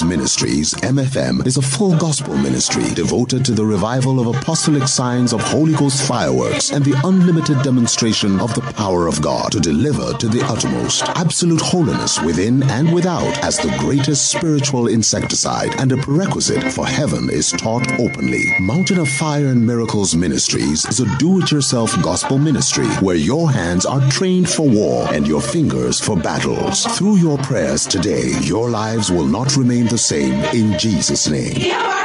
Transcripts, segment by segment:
Ministries, MFM, is a full gospel ministry devoted to the revival of apostolic signs of Holy Ghost fireworks and the unlimited demonstration of the power of God to deliver to the uttermost absolute holiness within and without as the greatest spiritual insecticide and a prerequisite for heaven is taught openly. Mountain of Fire and Miracles Ministries is a do-it-yourself gospel ministry where your hands are trained for war and your fingers for battles. Through your prayers today, your lives will not remain the same in Jesus' name.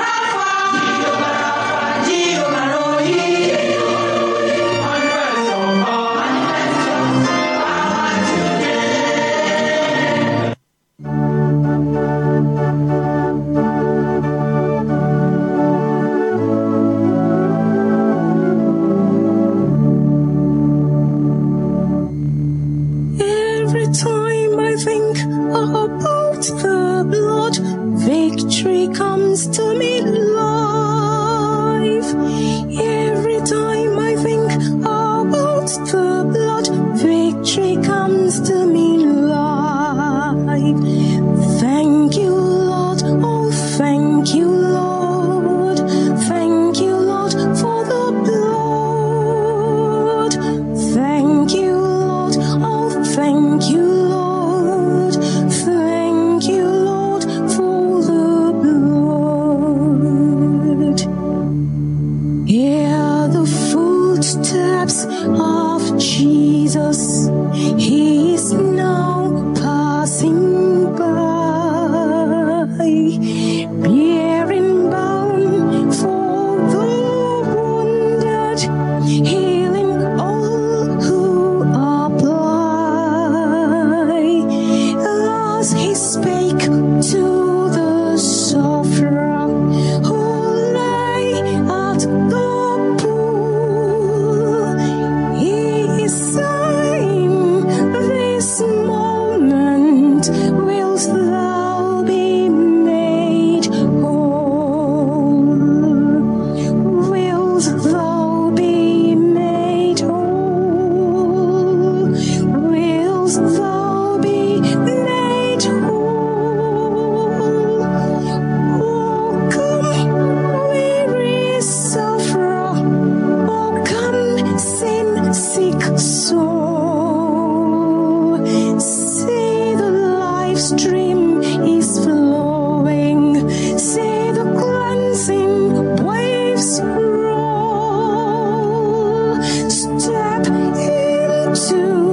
Into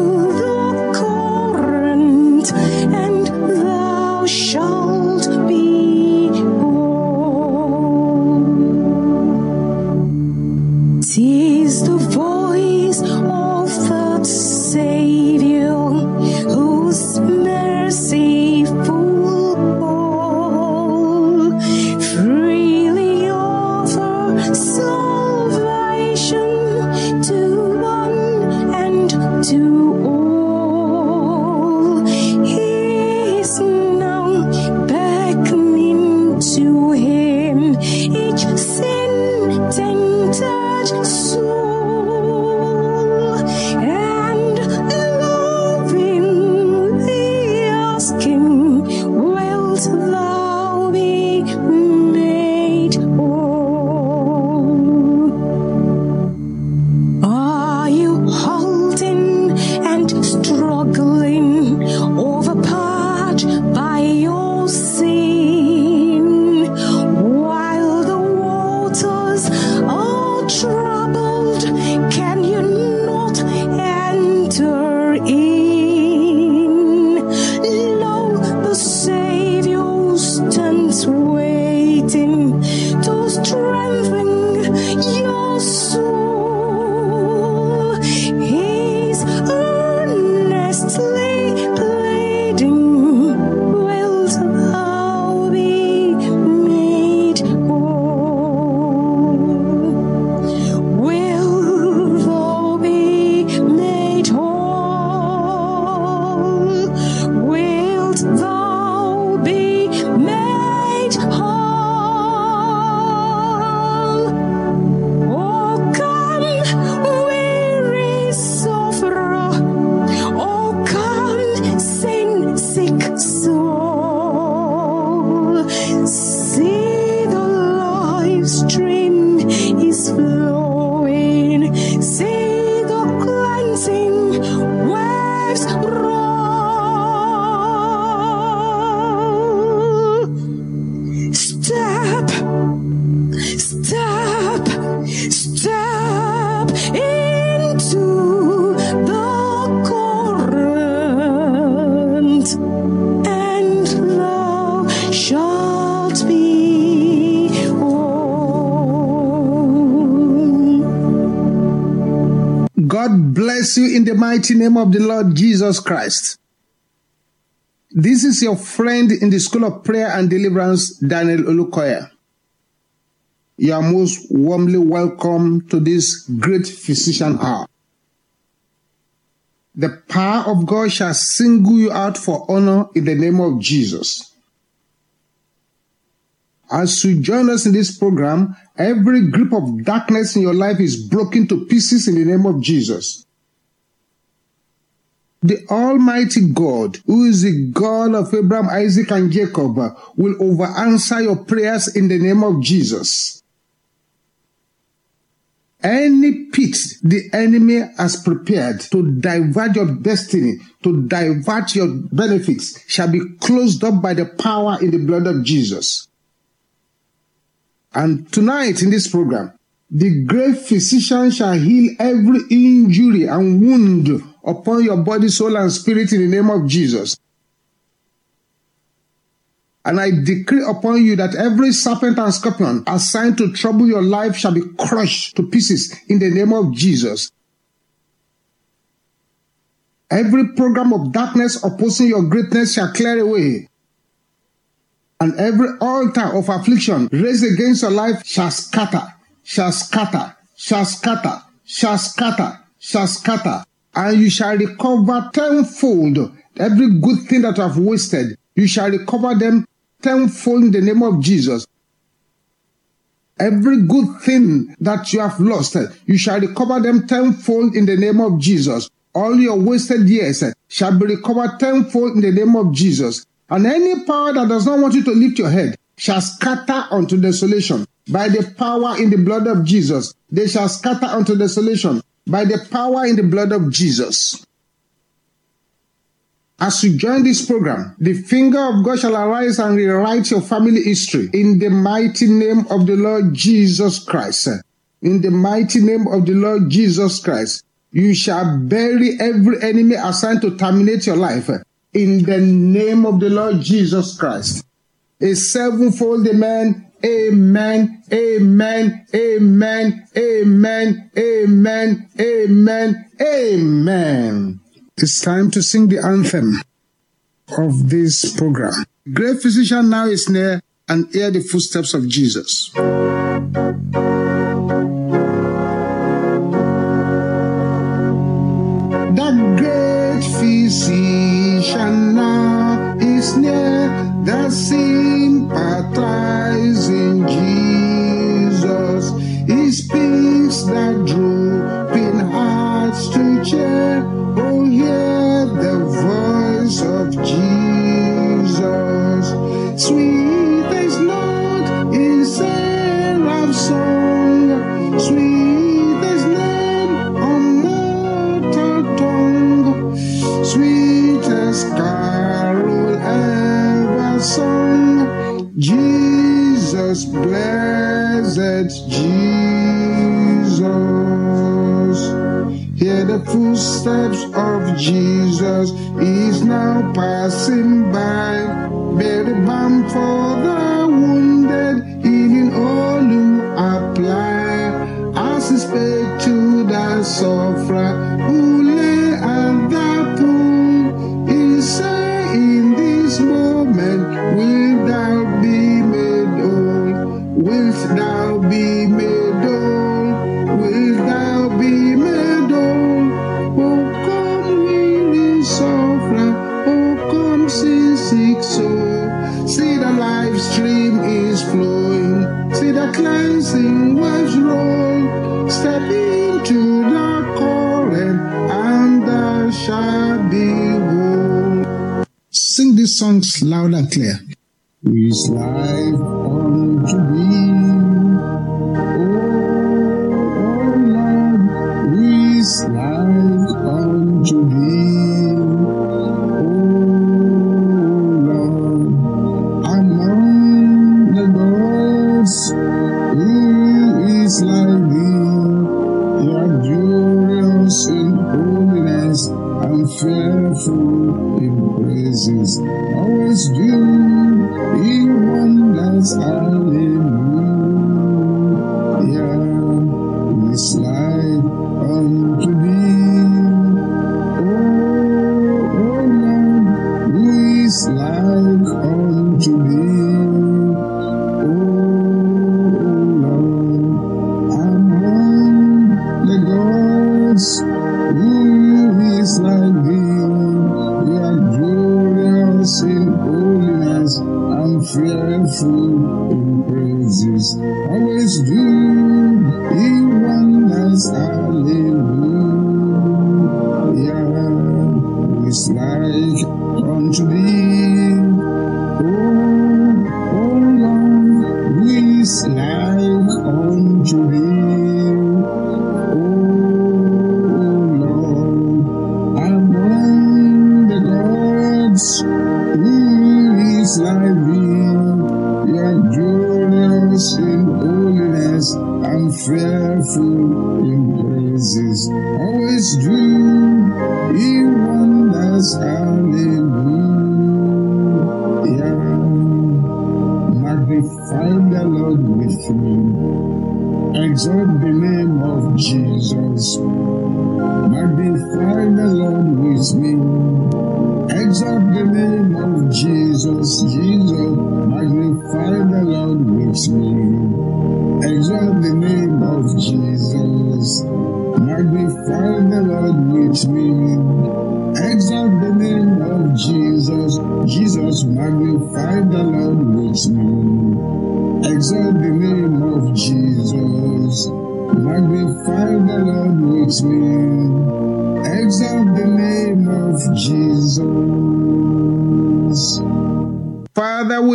mighty name of the Lord Jesus Christ. This is your friend in the School of Prayer and Deliverance, Daniel Olukoya. You are most warmly welcome to this great physician hour. The power of God shall single you out for honor in the name of Jesus. As you join us in this program, every grip of darkness in your life is broken to pieces in the name of Jesus. The Almighty God, who is the God of Abraham, Isaac, and Jacob, will over answer your prayers in the name of Jesus. Any pit the enemy has prepared to divert your destiny, to divert your benefits, shall be closed up by the power in the blood of Jesus. And tonight in this program, the great physician shall heal every injury and wound upon your body, soul, and spirit in the name of Jesus. And I decree upon you that every serpent and scorpion assigned to trouble your life shall be crushed to pieces in the name of Jesus. Every program of darkness opposing your greatness shall clear away. And every altar of affliction raised against your life shall scatter, shall scatter, shall scatter, shall scatter, shall scatter. And you shall recover tenfold every good thing that you have wasted. You shall recover them tenfold in the name of Jesus. Every good thing that you have lost, you shall recover them tenfold in the name of Jesus. All your wasted years shall be recovered tenfold in the name of Jesus. And any power that does not want you to lift your head shall scatter unto desolation by the power in the blood of Jesus. They shall scatter unto desolation by the power in the blood of Jesus. As you join this program, the finger of God shall arise and rewrite your family history in the mighty name of the Lord Jesus Christ. In the mighty name of the Lord Jesus Christ, you shall bury every enemy assigned to terminate your life in the name of the Lord Jesus Christ. A sevenfold amen, amen, amen, amen, amen, amen, amen, amen. It's time to sing the anthem of this program. Great physician now is near and hear the footsteps of Jesus. Footsteps of Jesus. is now passing by. The balm for the wounded, healing all who apply. He spake to the sufferer who lay at the pool, said, In this moment, wilt thou be made whole? Wilt thou be made Step into the and thou shalt be whole. Sing these songs loud and clear. Is life unto thee? Oh, unto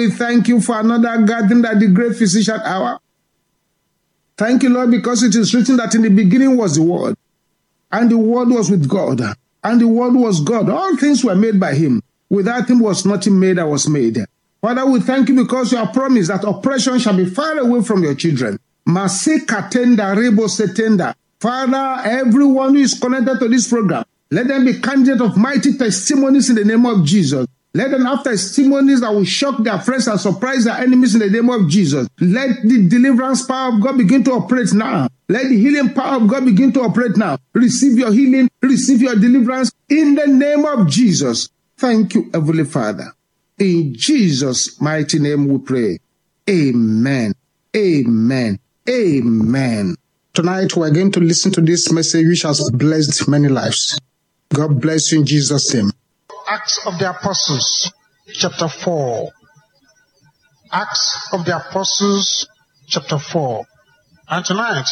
thank you for another gathering at the great physician hour. Thank you, Lord, because it is written that in the beginning was the Word, and the Word was with God, and the Word was God. All things were made by Him. Without Him was nothing made that was made. Father, we thank you because you have promised that oppression shall be far away from your children. Masekatenda rebo setenda. Father, everyone who is connected to this program, let them be candidate of mighty testimonies in the name of Jesus. Let them have testimonies that will shock their friends and surprise their enemies in the name of Jesus. Let the deliverance power of God begin to operate now. Let the healing power of God begin to operate now. Receive your healing, receive your deliverance in the name of Jesus. Thank you, Heavenly Father. In Jesus' mighty name we pray. Amen. Amen. Amen. Tonight we're going to listen to this message which has blessed many lives. God bless you in Jesus' name. Acts of the Apostles, chapter 4. Acts of the Apostles, chapter 4. And tonight,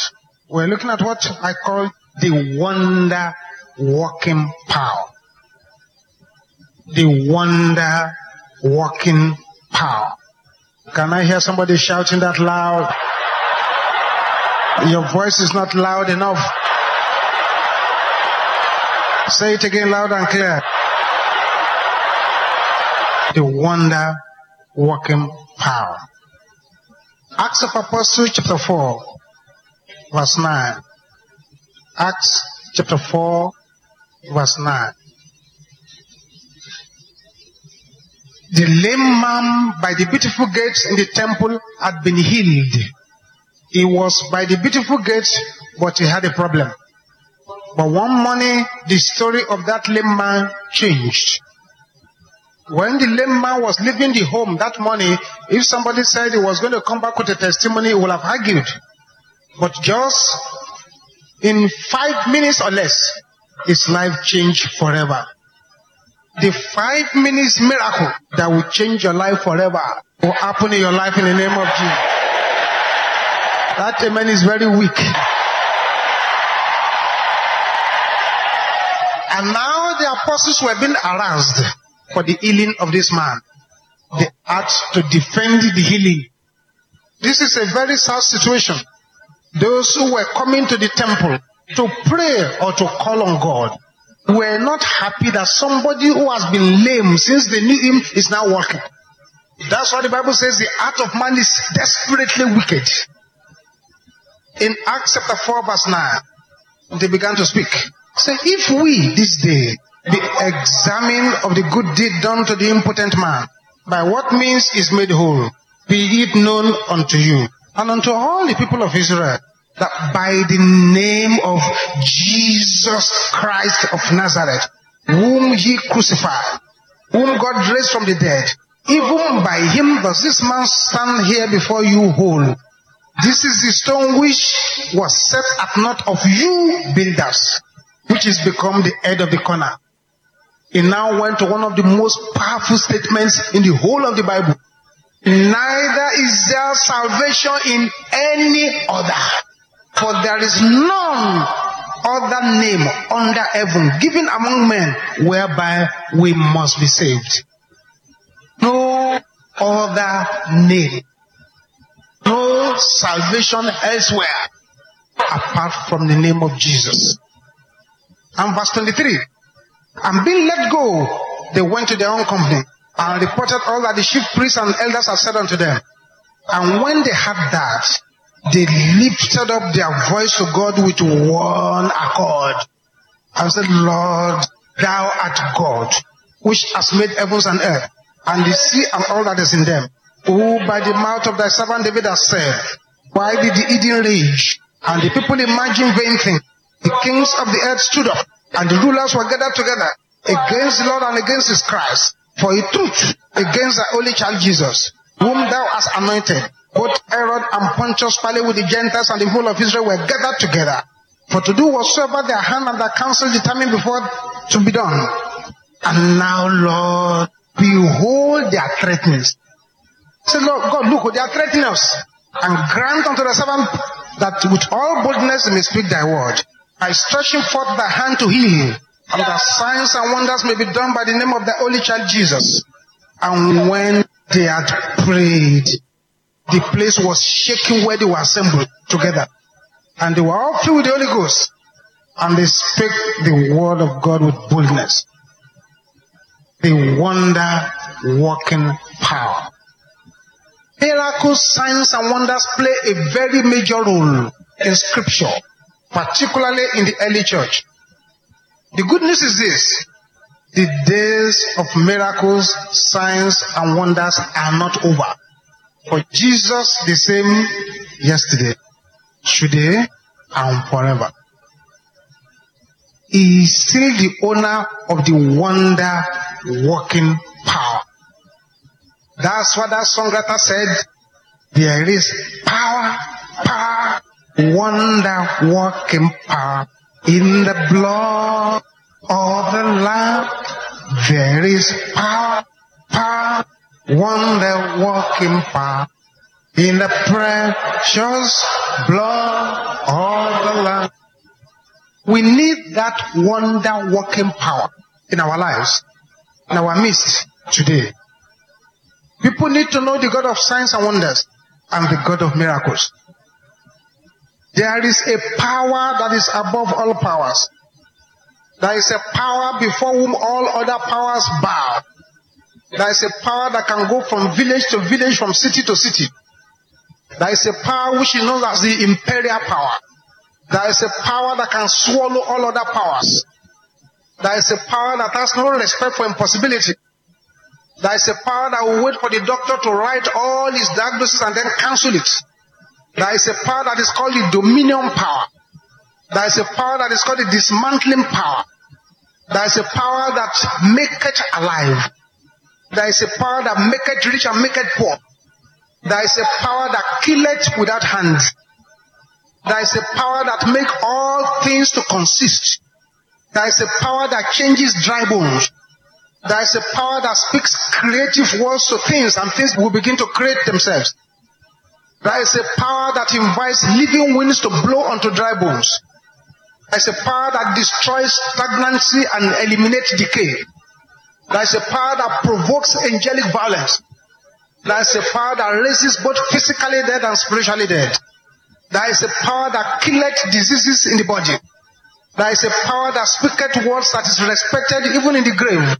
we're looking at what I call the wonder working power. The wonder working power. Can I hear somebody shouting that loud? Your voice is not loud enough. Say it again loud and clear the wonder working power. Acts of Apostles chapter 4 verse 9. Acts chapter 4 verse 9. The lame man by the beautiful gates in the temple had been healed. He was by the beautiful gates, but he had a problem. But one morning, the story of that lame man changed. When the lame man was leaving the home that morning, if somebody said he was going to come back with a testimony, he would have argued. But just in five minutes or less, his life changed forever. The five minutes miracle that will change your life forever will happen in your life in the name of Jesus. That amen is very weak. And now the apostles were being aroused for the healing of this man. They had to defend the healing. This is a very sad situation. Those who were coming to the temple to pray or to call on God were not happy that somebody who has been lame since they knew him is now walking. That's why the Bible says the heart of man is desperately wicked. In Acts chapter 4 verse 9, they began to speak. Say, if we this day be examined of the good deed done to the impotent man, by what means is made whole, be it known unto you and unto all the people of Israel that by the name of Jesus Christ of Nazareth, whom ye crucified, whom God raised from the dead, even by him does this man stand here before you whole. This is the stone which was set at naught of you builders, which is become the head of the corner. He now went to one of the most powerful statements in the whole of the Bible. Neither is there salvation in any other, for there is none other name under heaven given among men whereby we must be saved. No other name. No salvation elsewhere apart from the name of Jesus. And verse 23. And being let go, they went to their own company and reported all that the chief priests and elders had said unto them. And when they had that, they lifted up their voice to God with one accord and said, Lord, thou art God, which has made heavens and earth, and the sea and all that is in them, who by the mouth of thy servant David has said, Why did the Eden rage? And the people imagined vain things. The kings of the earth stood up, and the rulers were gathered together against the Lord and against his Christ, for a truth against the holy child Jesus, whom thou hast anointed. Both Herod and Pontius Pilate with the Gentiles and the whole of Israel were gathered together, for to do whatsoever their hand and their counsel determined before to be done. And now, Lord, behold their threatenings. Say, Lord God, look, they are threatening us. And grant unto the servant that with all boldness they may speak thy word. By stretching forth thy hand to heal, and that signs and wonders may be done by the name of the Holy Child Jesus. And when they had prayed, the place was shaking where they were assembled together. And they were all filled with the Holy Ghost. And they spake the word of God with boldness. The wonder working power. Miracles, signs, and wonders play a very major role in scripture, particularly in the early church. The good news is this. The days of miracles, signs, and wonders are not over. For Jesus the same yesterday, today, and forever. He is still the owner of the wonder working power. That's what that songwriter said. There is power, power, wonder working power in the blood of the Lamb. There is power, power, wonder working power in the precious blood of the Lamb. We need that wonder working power in our lives, in our midst today. People need to know the God of signs and wonders and the God of miracles. There is a power that is above all powers. There is a power before whom all other powers bow. There is a power that can go from village to village, from city to city. There is a power which is known as the imperial power. There is a power that can swallow all other powers. There is a power that has no respect for impossibility. There is a power that will wait for the doctor to write all his diagnosis and then cancel it. There is a power that is called the dominion power. There is a power that is called the dismantling power. There is a power that maketh alive. There is a power that maketh rich and maketh poor. There is a power that killeth without hands. There is a power that make all things to consist. There is a power that changes dry bones. There is a power that speaks creative words to things and things will begin to create themselves. There is a power that invites living winds to blow onto dry bones. There is a power that destroys stagnancy and eliminates decay. There is a power that provokes angelic violence. There is a power that raises both physically dead and spiritually dead. There is a power that killeth diseases in the body. There is a power that speaketh words that is respected even in the grave.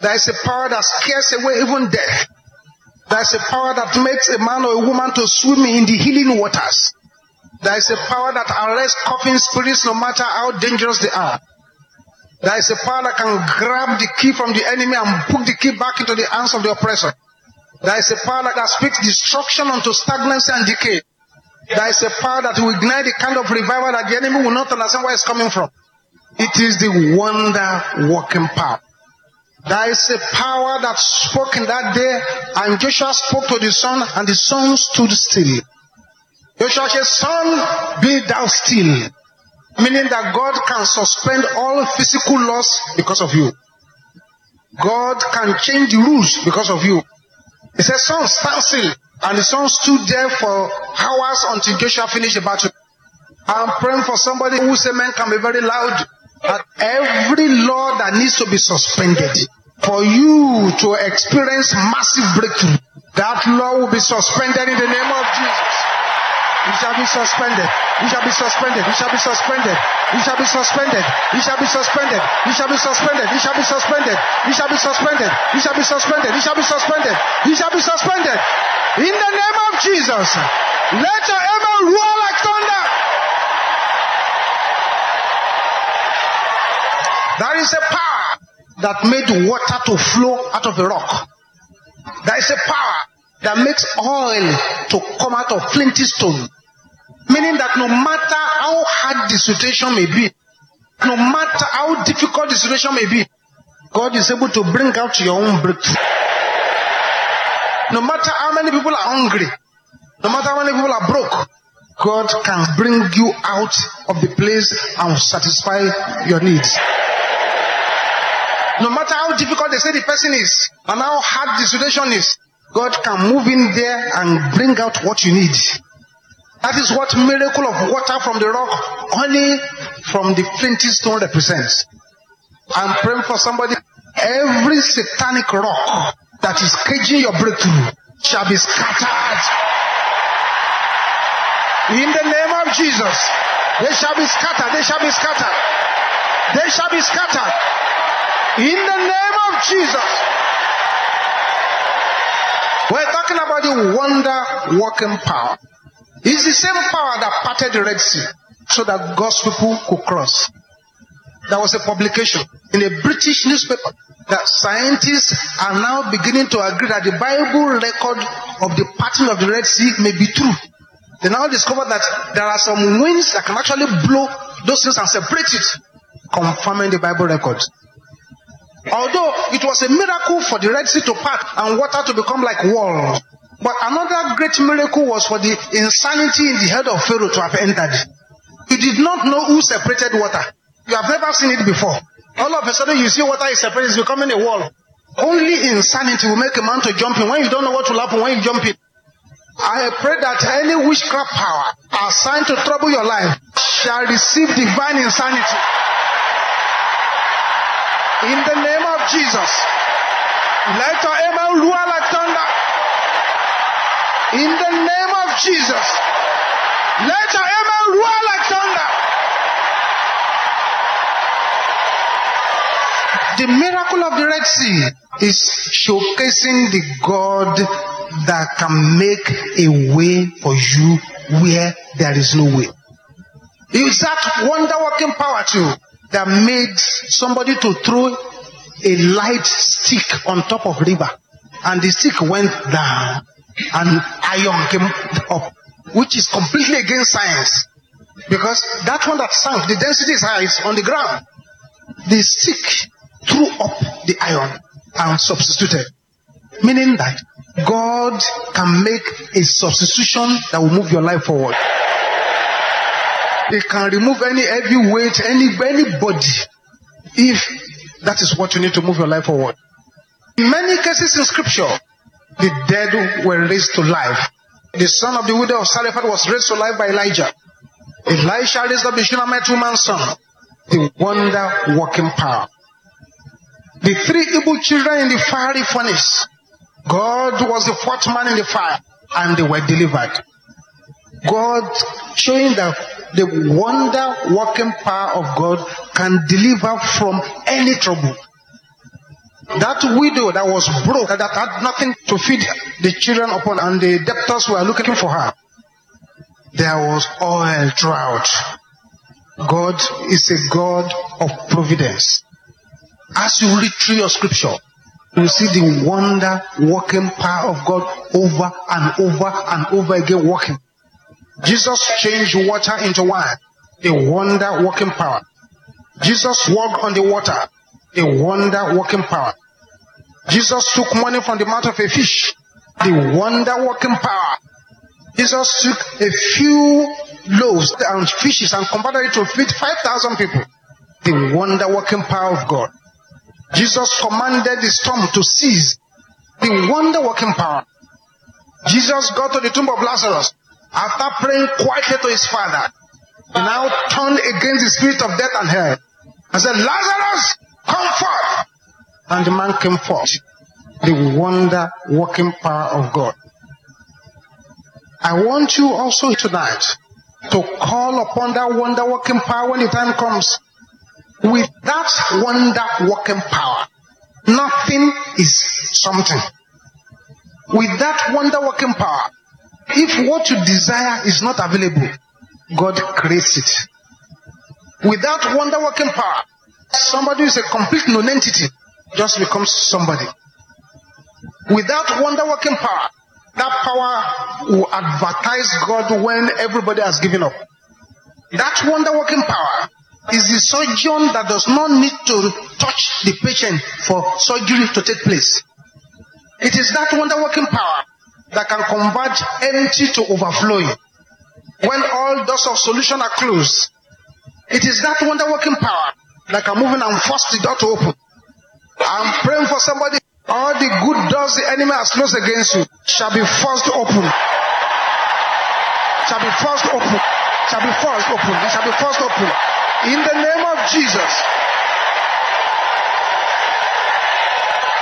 There is a power that scares away even death. There is a power that makes a man or a woman to swim in the healing waters. There is a power that arrests coughing spirits no matter how dangerous they are. There is a power that can grab the key from the enemy and put the key back into the hands of the oppressor. There is a power that speaks destruction unto stagnancy and decay. There is a power that will ignite the kind of revival that the enemy will not understand where it's coming from. It is the wonder working power. There is a power that spoke in that day, and Joshua spoke to the sun, and the sun stood still. Joshua said, Sun, be thou still. Meaning that God can suspend all physical laws because of you. God can change the rules because of you. He said, son, stand still. And the son stood there for hours until Joshua finished the battle. I'm praying for somebody whose amen can be very loud. That every law that needs to be suspended for you to experience massive breakthrough, that law will be suspended in the name of Jesus. You shall be suspended. You shall be suspended. You shall be suspended. You shall be suspended. You shall be suspended. You shall be suspended. You shall be suspended. You shall be suspended. You shall be suspended. You shall be suspended. You shall be suspended. In the name of Jesus, let your amen roar like thunder. There is a power that made water to flow out of a rock. There is a power that makes oil to come out of flinty stone. Meaning that no matter how hard the situation may be, no matter how difficult the situation may be, God is able to bring out your own breakthrough. No matter how many people are hungry, no matter how many people are broke, God can bring you out of the place and satisfy your needs. No matter how difficult they say the person is and how hard the situation is, God can move in there and bring out what you need. That is what miracle of water from the rock, honey from the flinty stone represents. I'm praying for somebody. Every satanic rock that is caging your breakthrough shall be scattered. In the name of Jesus, they shall be scattered. They shall be scattered. They shall be scattered. In the name of Jesus. We're talking about the wonder working power. It's the same power that parted the Red Sea so that God's people could cross. There was a publication in a British newspaper that scientists are now beginning to agree that the Bible record of the parting of the Red Sea may be true. They now discover that there are some winds that can actually blow those things and separate it, confirming the Bible records. Although it was a miracle for the Red Sea to part and water to become like wall. But another great miracle was for the insanity in the head of Pharaoh to have entered. He did not know who separated water. You have never seen it before. All of a sudden you see water is separated, it's becoming a wall. Only insanity will make a man to jump in when you don't know what will happen when you jump in. I pray that any witchcraft power assigned to trouble your life shall receive divine insanity. In the name of Jesus. Let your amen roar like thunder. In the name of Jesus. Let your amen roar like thunder. The miracle of the Red Sea is showcasing the God that can make a way for you where there is no way. It's that wonder working power too that made somebody to throw a light stick on top of river. And the stick went down. And iron came up which is completely against science. Because that one that sank the density is high it's on the ground. The stick threw up the iron and substituted. Meaning that God can make a substitution that will move your life forward He can remove any heavy weight, any anybody, if that is what you need to move your life forward. In many cases in scripture, the dead were raised to life. The son of the widow of Zarephath was raised to life by Elijah. Elisha raised up the Shunammite woman's son. The wonder working power. The three Hebrew children in the fiery furnace. God was the fourth man in the fire and they were delivered. God showing that the wonder working power of God can deliver from any trouble. That widow that was broke, that had nothing to feed the children upon, and the debtors were looking for her. There was oil drought. God is a God of providence. As you read through your scripture, you see the wonder working power of God over and over and over again working. Jesus changed water into wine, a wonder working power. Jesus walked on the water, a wonder working power. Jesus took money from the mouth of a fish, the wonder working power. Jesus took a few loaves and fishes and converted it to feed 5,000 people. The wonder working power of God. Jesus commanded the storm to cease. The wonder working power. Jesus got to the tomb of Lazarus after praying quietly to his father. He now turned against the spirit of death and hell and said, Lazarus, come forth. And the man came forth. The wonder working power of God. I want you also tonight to call upon that wonder working power when the time comes. With that wonder working power, nothing is something. With that wonder working power, if what you desire is not available, God creates it. Without wonder working power, somebody who is a complete non-entity just becomes somebody. With that wonder working power, that power will advertise God when everybody has given up. That wonder working power is the surgeon that does not need to touch the patient for surgery to take place. It is that wonder working power that can convert empty to overflowing. When all doors of solution are closed, it is that wonder working power that can move in and force the door to open. I'm praying for somebody all the good doors the enemy has closed against you shall be forced open. Shall be forced open. Shall be forced open. It shall be forced open. In the name of Jesus.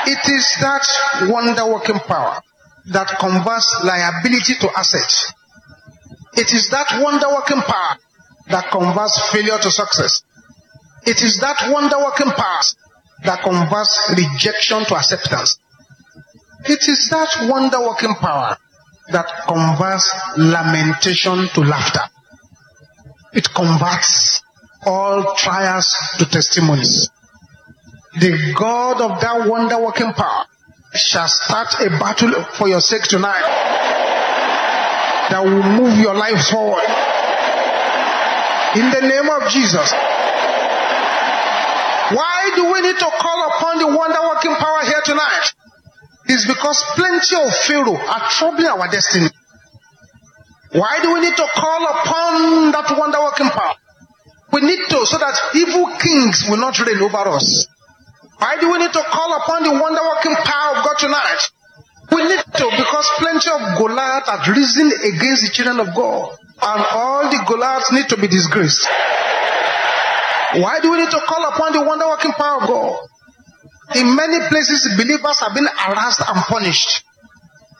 It is that wonder working power that converts liability to asset. It is that wonder working power that converts failure to success. It is that wonder working power that converts rejection to acceptance. It is that wonder working power that converts lamentation to laughter. It converts all trials to testimonies. The God of that wonder working power shall start a battle for your sake tonight that will move your life forward. In the name of Jesus. Why do we need to call upon the wonder working power here tonight? It's because plenty of Pharaoh are troubling our destiny. Why do we need to call upon that wonder working power? We need to so that evil kings will not reign over us. Why do we need to call upon the wonder working power of God tonight? We need to because plenty of Goliath have risen against the children of God. And all the Goliaths need to be disgraced. Why do we need to call upon the wonder working power of God? In many places, believers have been harassed and punished.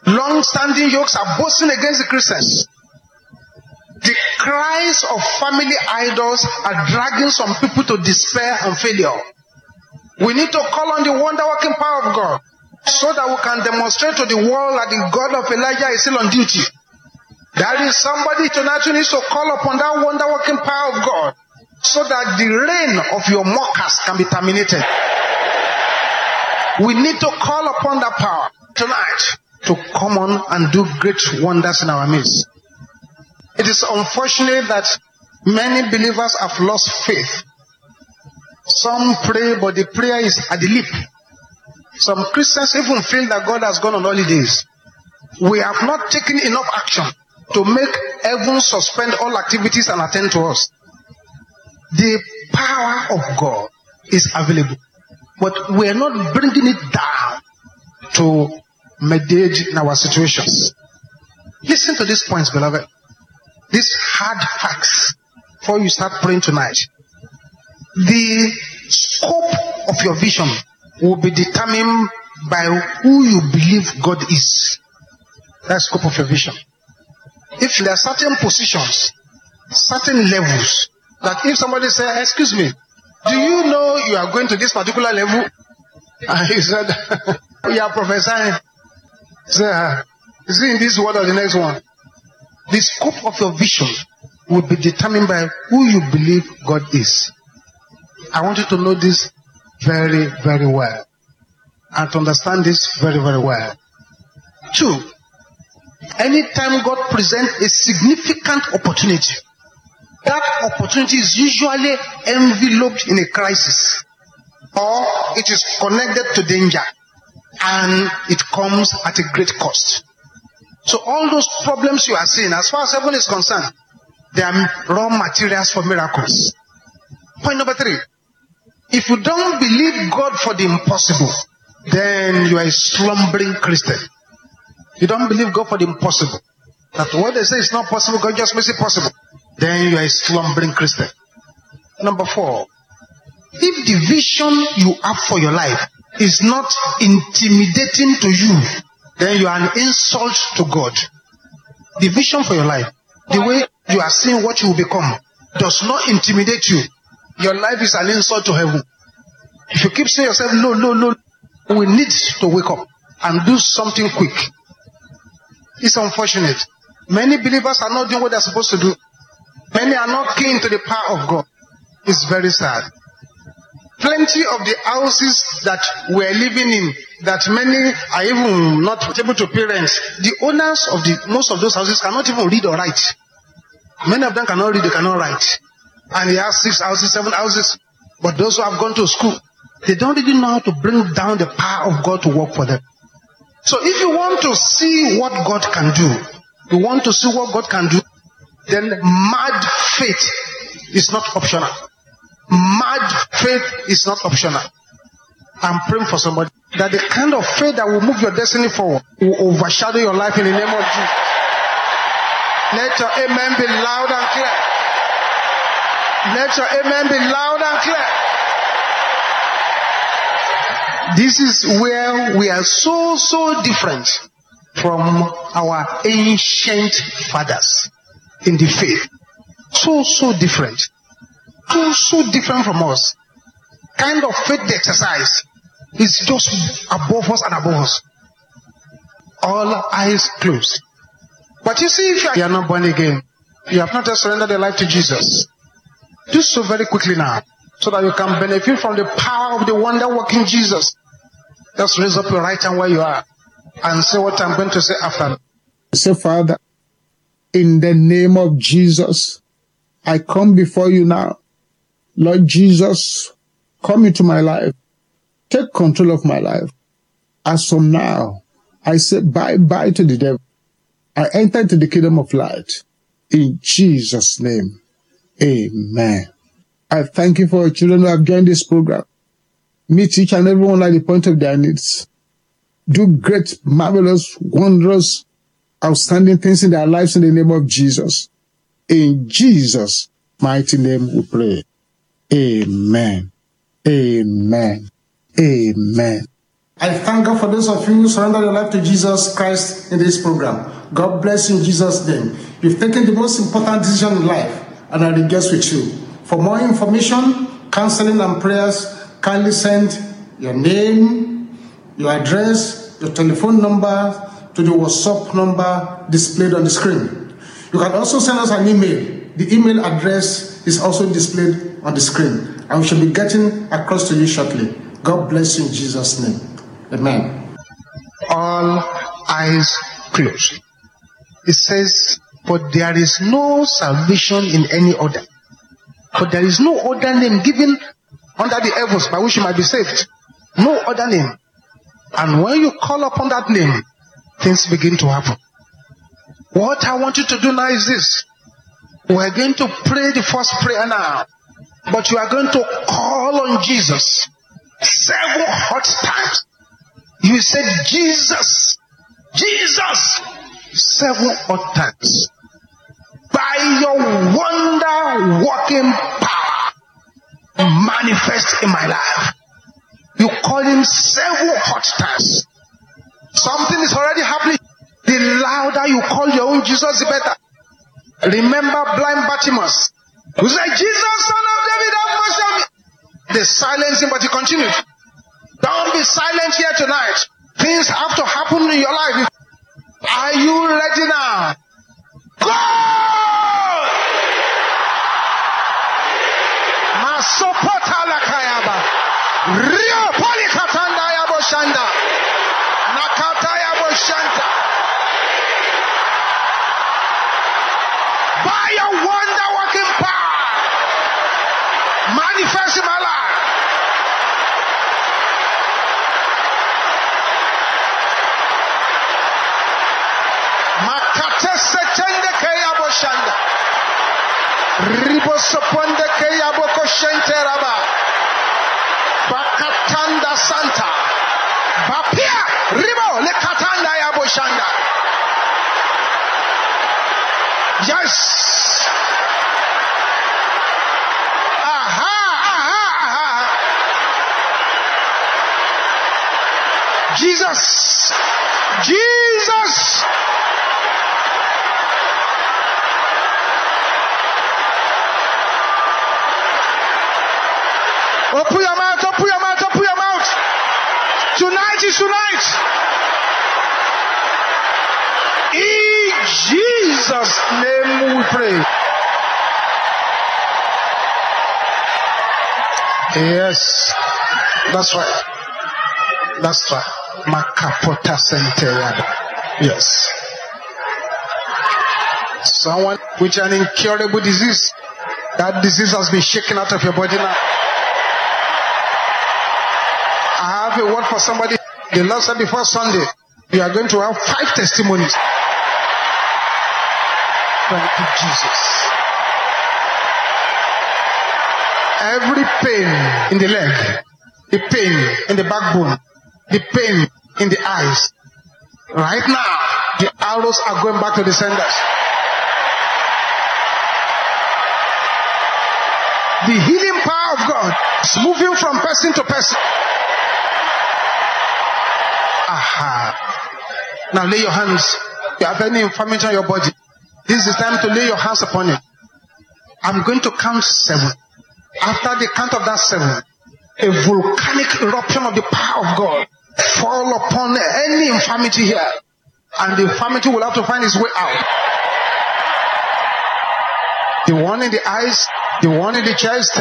Long standing yokes are boasting against the Christians. The cries of family idols are dragging some people to despair and failure. We need to call on the wonder working power of God so that we can demonstrate to the world that the God of Elijah is still on duty. There is somebody tonight who needs to call upon that wonder working power of God so that the reign of your mockers can be terminated. We need to call upon that power tonight to come on and do great wonders in our midst. It is unfortunate that many believers have lost faith. Some pray, but the prayer is at the lip. Some Christians even feel that God has gone on holidays. We have not taken enough action to make heaven suspend all activities and attend to us. The power of God is available, but we are not bringing it down to mediate in our situations. Listen to these points, beloved. These hard facts before you start praying tonight. The scope of your vision will be determined by who you believe God is. That's scope of your vision. If there are certain positions, certain levels, that if somebody says, excuse me, do you know you are going to this particular level? And he said, you are prophesying. Say, is it in this world or the next one? The scope of your vision will be determined by who you believe God is. I want you to know this very, very well. And to understand this very, very well. Two, anytime God presents a significant opportunity, that opportunity is usually enveloped in a crisis or it is connected to danger and it comes at a great cost. So all those problems you are seeing, as far as heaven is concerned, They are raw materials for miracles. Point number three. If you don't believe God for the impossible, then you are a slumbering Christian. You don't believe God for the impossible. That what they say is not possible, God just makes it possible. Then you are a slumbering Christian. Number four. If the vision you have for your life is not intimidating to you, then you are an insult to God. The vision for your life, the way you are seeing what you will become, does not intimidate you. Your life is an insult to heaven. If you keep saying yourself, no, no, no, we need to wake up and do something quick. It's unfortunate. Many believers are not doing what they're supposed to do. Many are not keen to the power of God. It's very sad. Plenty of the houses that we're living in, that many are even not able to pay rent, the owners of the most of those houses cannot even read or write. Many of them cannot read, they cannot write. And he has six houses, seven houses. But those who have gone to school, they don't even know how to bring down the power of God to work for them. So if you want to see what God can do, you want to see what God can do, then mad faith is not optional. Mad faith is not optional. I'm praying for somebody that the kind of faith that will move your destiny forward will overshadow your life in the name of Jesus. Let your amen be loud and clear. Let your amen be loud and clear. This is where we are so, so different from our ancient fathers in the faith. So, so different. So, so different from us. Kind of faith they exercise is just above us and above us. All eyes closed. But you see, if you are not born again, you have not just surrendered your life to Jesus. Do so very quickly now, so that you can benefit from the power of the wonder working Jesus. Just raise up your right hand where you are and say what I'm going to say after. Say, Father, in the name of Jesus, I come before you now. Lord Jesus, come into my life. Take control of my life. As from now, I say bye bye to the devil. I enter into the kingdom of light. In Jesus' name, amen. I thank you for children who have joined this program. Meet each and every one at the point of their needs. Do great, marvelous, wondrous, outstanding things in their lives in the name of Jesus. In Jesus' mighty name we pray. Amen. Amen. Amen. I thank God for those of you who surrender your life to Jesus Christ in this program. God bless you in Jesus' name. You've taken the most important decision in life, and I rejoice with you. For more information, counseling, and prayers, kindly send your name, your address, your telephone number to the WhatsApp number displayed on the screen. You can also send us an email. The email address is also displayed on the screen, and we shall be getting across to you shortly. God bless you in Jesus' name. Amen. All eyes closed. It says, For there is no salvation in any other. For there is no other name given under the heavens by which you might be saved. No other name. And when you call upon that name, things begin to happen. What I want you to do now is this. We're going to pray the first prayer now. But you are going to call on Jesus seven hot times. You said, Jesus, Jesus, seven hot times. By your wonder working power, manifest in my life. You call him seven hot times. Something is already happening. The louder you call your own Jesus, the better. Remember blind Bartimaeus, who said, Jesus, son of David, have mercy on me. They silenced him, but he continued. Don't be silent here tonight. Things have to happen in your life. Are you ready now? Go! Masopota lakayaba. Rio polikatanda ya boshanda. Nakata ya boshanta. By your wonder working power. Manifest in my life. Makate setende kaya boshanda. Ribo soponde ke yaboko shenteraba. Bakatanda santa. Ribo. Yes. Aha, aha, aha. Jesus. Jesus. Open your mouth, open your mouth, open your mouth. Tonight is tonight. In Jesus' name we pray. Yes, that's right. That's right. Makapota Senteriado. Yes. Someone with an incurable disease. That disease has been shaken out of your body now. I have a word for somebody. The Lord said before Sunday, you are going to have five testimonies. Thank you, Jesus. Every pain in the leg, the pain in the backbone, the pain in the eyes, right now, the arrows are going back to the senders. The healing power of God is moving from person to person. Now lay your hands. You have any infirmity on your body. This is time to lay your hands upon it. I'm going to count seven. After the count of that seven, a volcanic eruption of the power of God fall upon any infirmity here. And the infirmity will have to find its way out. The one in the eyes, the one in the chest,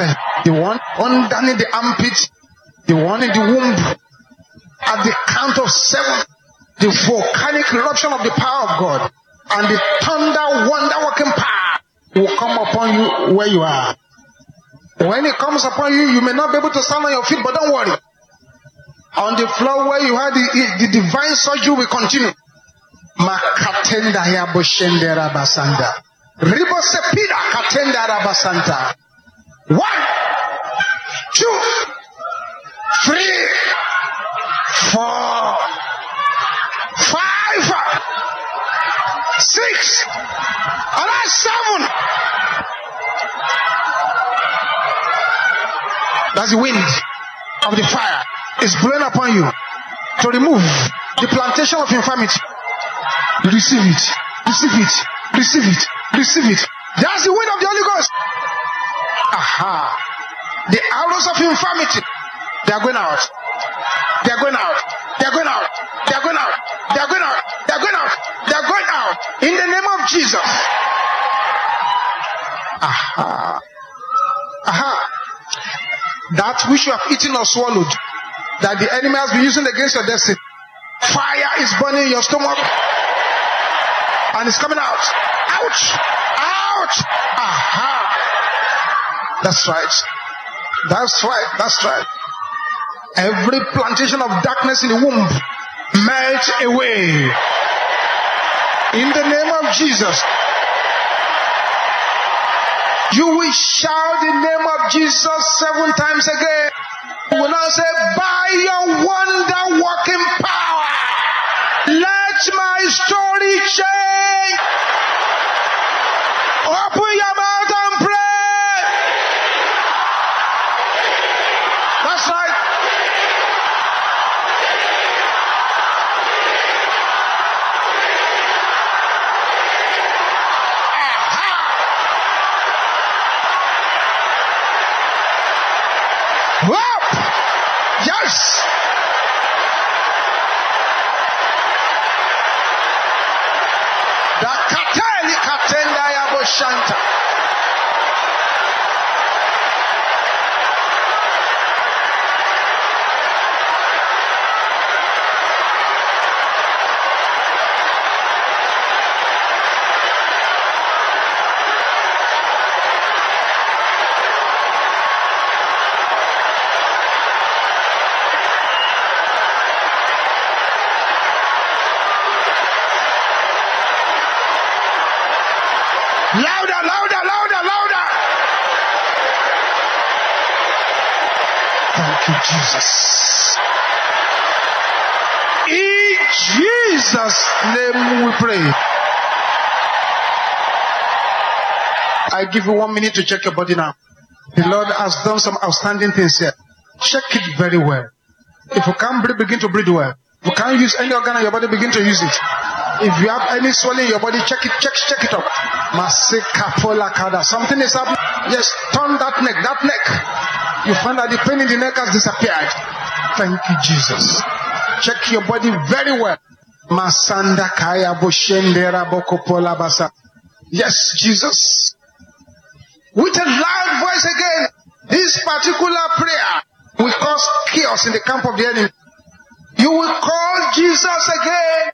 the one underneath the armpit, the one in the womb. At the count of seven, the volcanic eruption of the power of God and the thunder wonder working power will come upon you where you are. When it comes upon you, you may not be able to stand on your feet, but don't worry. On the floor where you are, the, the divine surgery will continue. Makatenda basanda. Ribosepida katenda. One, two, three, four, five, six, and that's seven. That's the wind of the fire is blowing upon you to remove the plantation of infirmity. Receive it, receive it, receive it, receive it. That's the wind of the Holy Ghost. Aha. The arrows of infirmity, they are going out. They are going out. They are going out. They are going out. They are going out. They are going out. They are going out. In the name of Jesus. Aha. Aha. That which you have eaten or swallowed, that the enemy has been using against your destiny. Fire is burning your stomach. And it's coming out. Ouch. Ouch. Aha. That's right. That's right. That's right. Every plantation of darkness in the womb melt away. In the name of Jesus. You will shout the name of Jesus seven times again. You will now say, by your wonder working power, let my story change. Open your mouth and pray. That's right. Up! Yes! The kateli katenda ya boshanta. Louder, louder, Thank you, Jesus. In Jesus' name we pray. I give you one minute to check your body now. The Lord has done some outstanding things here. Check it very well. If you can't breathe, begin to breathe well. If you can't use any organ in your body, begin to use it. If you have any swelling in your body, check it, check, check it up. Something is happening. Yes, turn that neck, that neck. You find that the pain in the neck has disappeared. Thank you, Jesus. Check your body very well. Masanda kaya boshendera bokopola basa. Yes, Jesus. With a loud voice again, this particular prayer will cause chaos in the camp of the enemy. You will call Jesus again.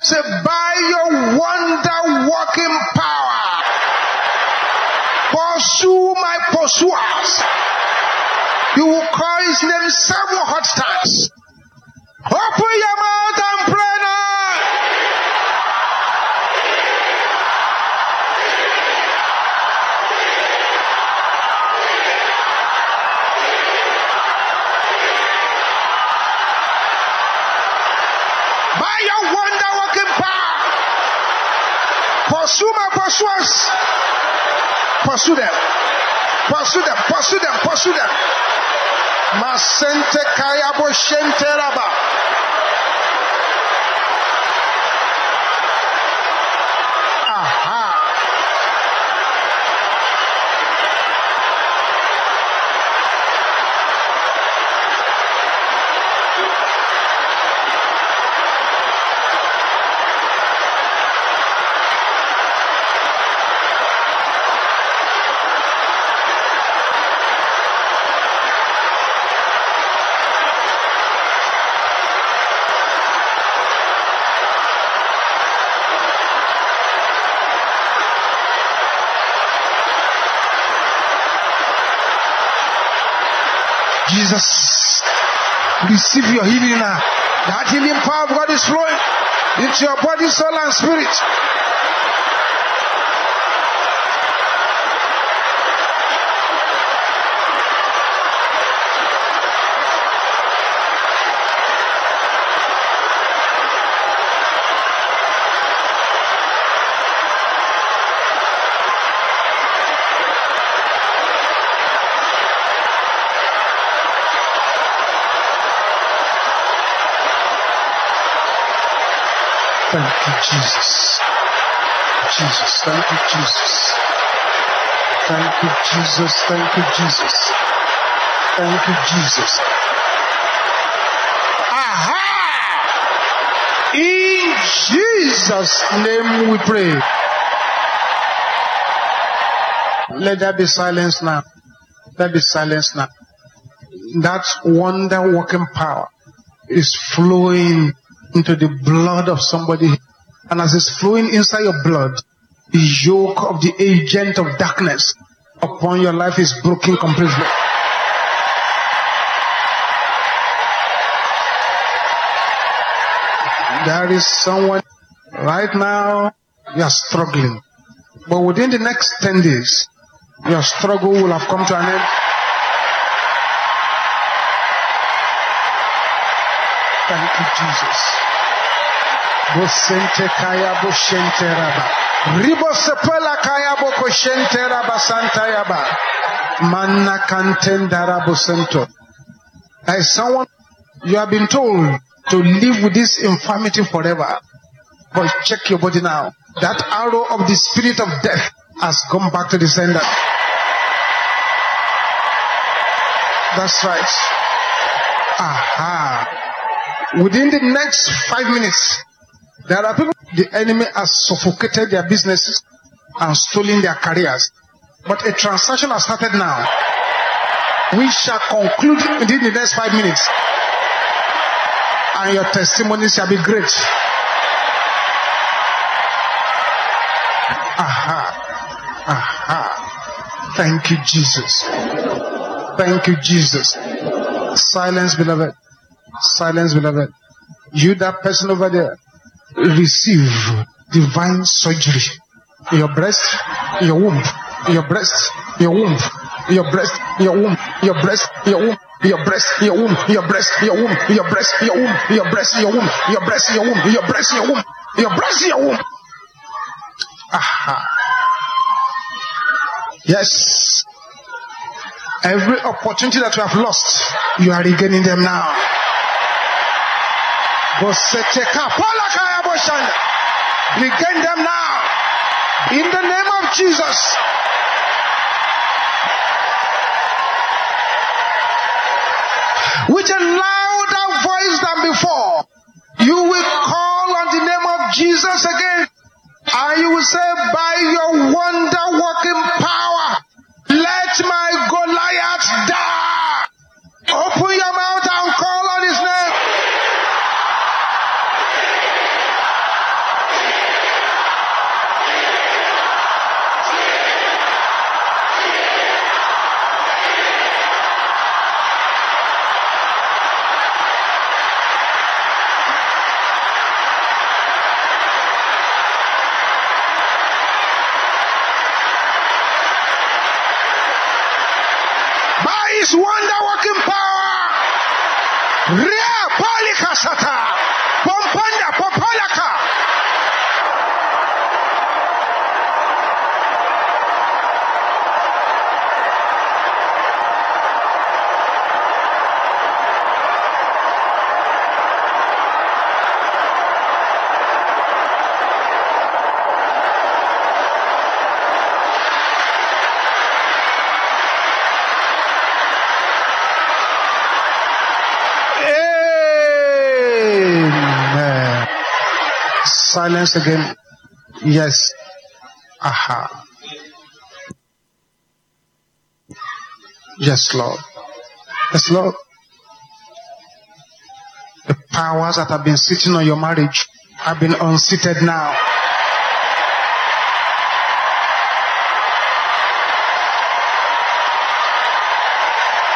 Say, by your wonder working power, pursue my pursuers. You will call his name several hot times. Open your mouth and pray pursuers. Pursue them. Pursue them. Pursue them. Pursue them. Masente kayabo shenteraba. Aha. Jesus, receive your healing now. That healing power of God is flowing into your body, soul, and spirit. You, Jesus. Jesus, thank you, Jesus. Thank you, Jesus. Thank you, Jesus. Thank you, Jesus. Aha! In Jesus' name we pray. Let there be silence now. Let be silence now. That wonder working power is flowing into the blood of somebody. And as it's flowing inside your blood, the yoke of the agent of darkness upon your life is broken completely. There is someone right now, you are struggling. But within the next 10 days, your struggle will have come to an end. Thank you, Jesus. Bosente kaya boshente raba. Ribo sepela kaya boko shente raba santa yaba. Manna kantendara bosento. There is someone you have been told to live with this infirmity forever. But check your body now. That arrow of the spirit of death has gone back to the sender. That's right. Aha. Within the next five minutes, there are people the enemy has suffocated their businesses and stolen their careers. But a transaction has started now. We shall conclude within the next five minutes. And your testimony shall be great. Aha. Aha. Thank you, Jesus. Thank you, Jesus. Silence, beloved. Silence, beloved. You, that person over there, receive divine surgery in your breast, in your womb, in your breast, in your womb, in your breast, in your womb, in your breast, in your womb. your breast, your womb, your breast, your womb, your breast, your womb, your breast, your womb, your breast, your womb, your breast, your womb, your breast, your womb. Aha. Yes. Every opportunity that you have lost, you are regaining them now. Regain them now. In the name of Jesus. With a louder voice than before, you will call on the name of Jesus again. And you will say, by your wonder working power, let my Goliath die. Open your mouth and call on his name. by his wonder working power. Ria palika sata. Pompanda popalaka. Amen. Silence again. Yes. Aha. Yes, Lord. Yes, Lord. The powers that have been sitting on your marriage have been unseated now.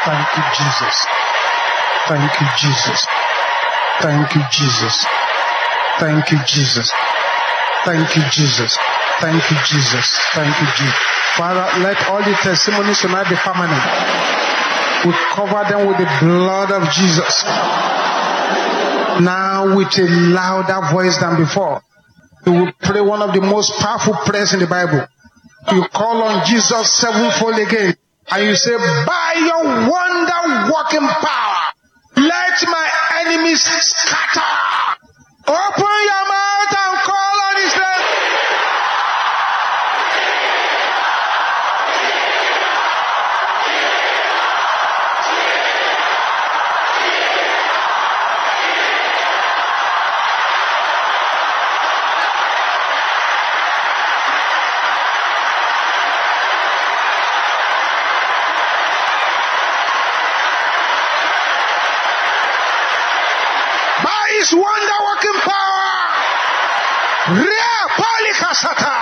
Thank you, Jesus. Thank you, Jesus. Thank you, Jesus. Thank you, Jesus. Thank you, Jesus. Thank you, Jesus. Thank you, Jesus. Father, let all the testimonies tonight be permanent. We cover them with the blood of Jesus. Now with a louder voice than before. You will pray one of the most powerful prayers in the Bible. You call on Jesus sevenfold again. And you say, by your wonder working power, let my enemies scatter. Open your mouth and call on his name. by Asata.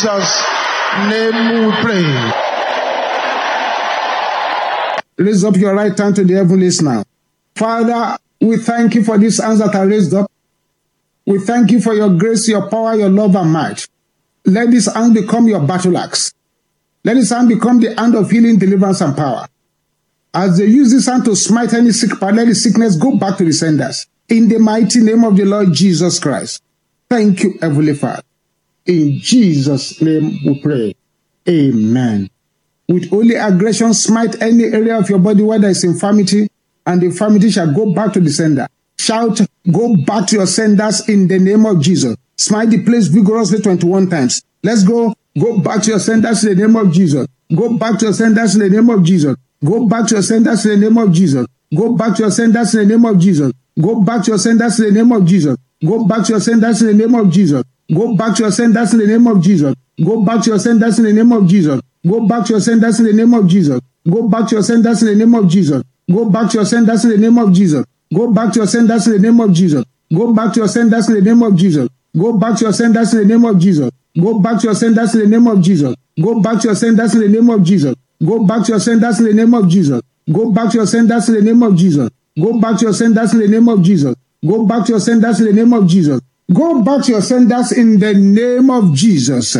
Jesus' name we pray. Raise up your right hand to the heavens now. Father, we thank you for this hands that are raised up. We thank you for your grace, your power, your love, and might. Let this hand become your battle axe. Let this hand become the hand of healing, deliverance, and power. As they use this hand to smite any sick let sickness go back to the senders. In the mighty name of the Lord Jesus Christ. Thank you, Heavenly Father. In Jesus' name we pray. Amen. With holy aggression, smite any area of your body where there is infirmity, and the infirmity shall go back to the sender. Shout, go back to your senders in the name of Jesus. Smite the place vigorously 21 times. Let's go. Go back to your senders in the name of Jesus. Go back to your senders in the name of Jesus. Go back to your senders in the name of Jesus. Go back to your senders in the name of Jesus. Go back to your senders in the name of Jesus. Go back to your senders in the name of Jesus. Go back to your senders in the name of Jesus. Go back to your senders in the name of Jesus. Go back to your senders in the name of Jesus. Go back to your senders in the name of Jesus. Go back to your senders in the name of Jesus. Go back to your senders in the name of Jesus. Go back to your senders in the name of Jesus. Go back to your senders in the name of Jesus. Go back to your senders in the name of Jesus. Go back to your senders in the name of Jesus. Go back to your senders in the name of Jesus. Go back to your senders in the name of Jesus. Go back to your senders in the name of Jesus. Go back to your senders in the name of Jesus. Go back to your senders in the name of Jesus.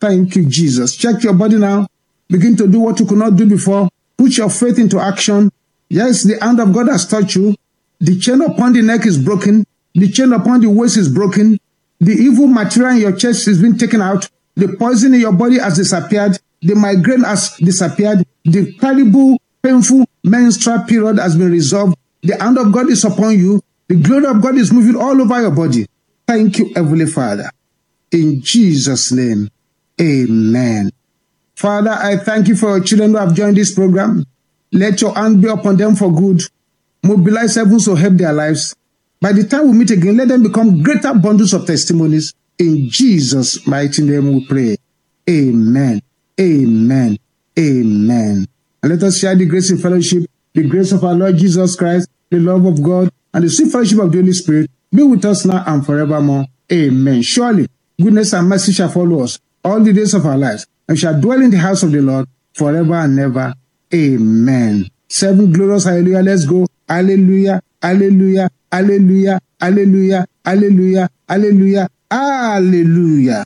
Thank you, Jesus. Check your body now. Begin to do what you could not do before. Put your faith into action. Yes, the hand of God has touched you. The chain upon the neck is broken. The chain upon the waist is broken. The evil material in your chest has been taken out. The poison in your body has disappeared. The migraine has disappeared. The terrible, painful menstrual period has been resolved. The hand of God is upon you. The glory of God is moving all over your body. Thank you, Heavenly Father. In Jesus' name, amen. Father, I thank you for your children who have joined this program. Let your hand be upon them for good. Mobilize heavens to help their lives. By the time we meet again, let them become greater bundles of testimonies. In Jesus' mighty name we pray. Amen. Amen. Amen. And let us share the grace and fellowship, the grace of our Lord Jesus Christ, the love of God, and the sweet fellowship of the Holy Spirit be with us now and forevermore. Amen. Surely, goodness and mercy shall follow us all the days of our lives, and shall dwell in the house of the Lord forever and ever. Amen. Seven glorious hallelujah. Let's go. Hallelujah. Hallelujah. Hallelujah. Hallelujah. Hallelujah. Hallelujah. Hallelujah.